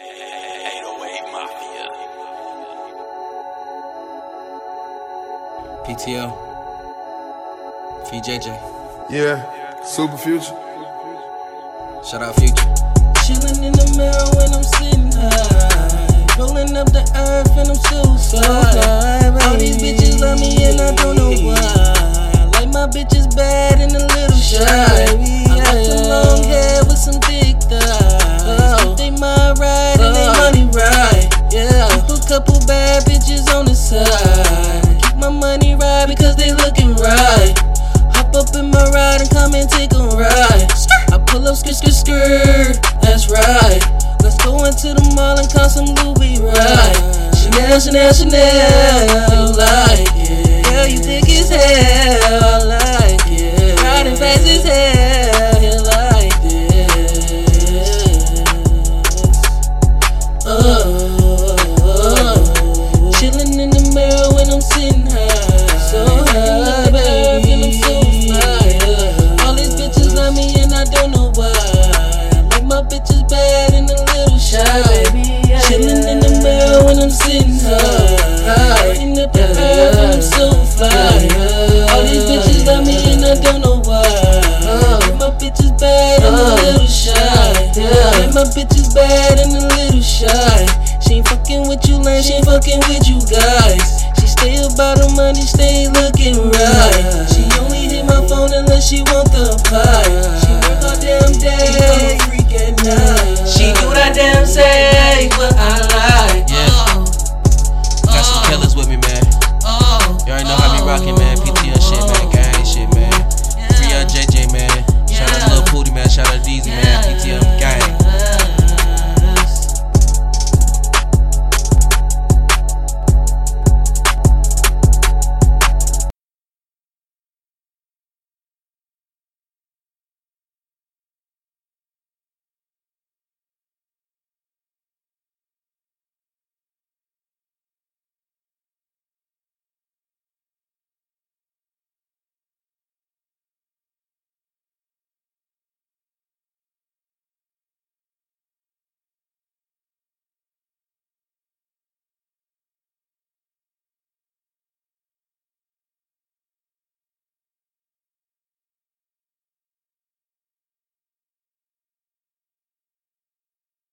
808 Mafia. PTO. FJJ. Yeah, Super Future. Shout out Future. Chillin' in the mirror when I'm sitting couple bad bitches on the side. Keep my money right because they looking right. Hop up in my ride and come and take a ride. I pull up skirt, skirt, skirt. That's right. Let's go into the mall and cop some Louis right. Chanel, Chanel, Chanel. Like sitting high. So high, baby. And I'm so fly. All these bitches love me and I don't know why. Like my bitches bad and a little shy. Yeah. Chilling in the mirror when I'm sitting high. Lighting up the earth and I'm so fly. All these bitches love me and I don't know why. Like uh. my bitches bad and a uh. little shy. Like my bitches bad and a little shy. She ain't fucking with you like she ain't fucking with you guys. Money, stay looking right. She only hit my phone unless she want the pie.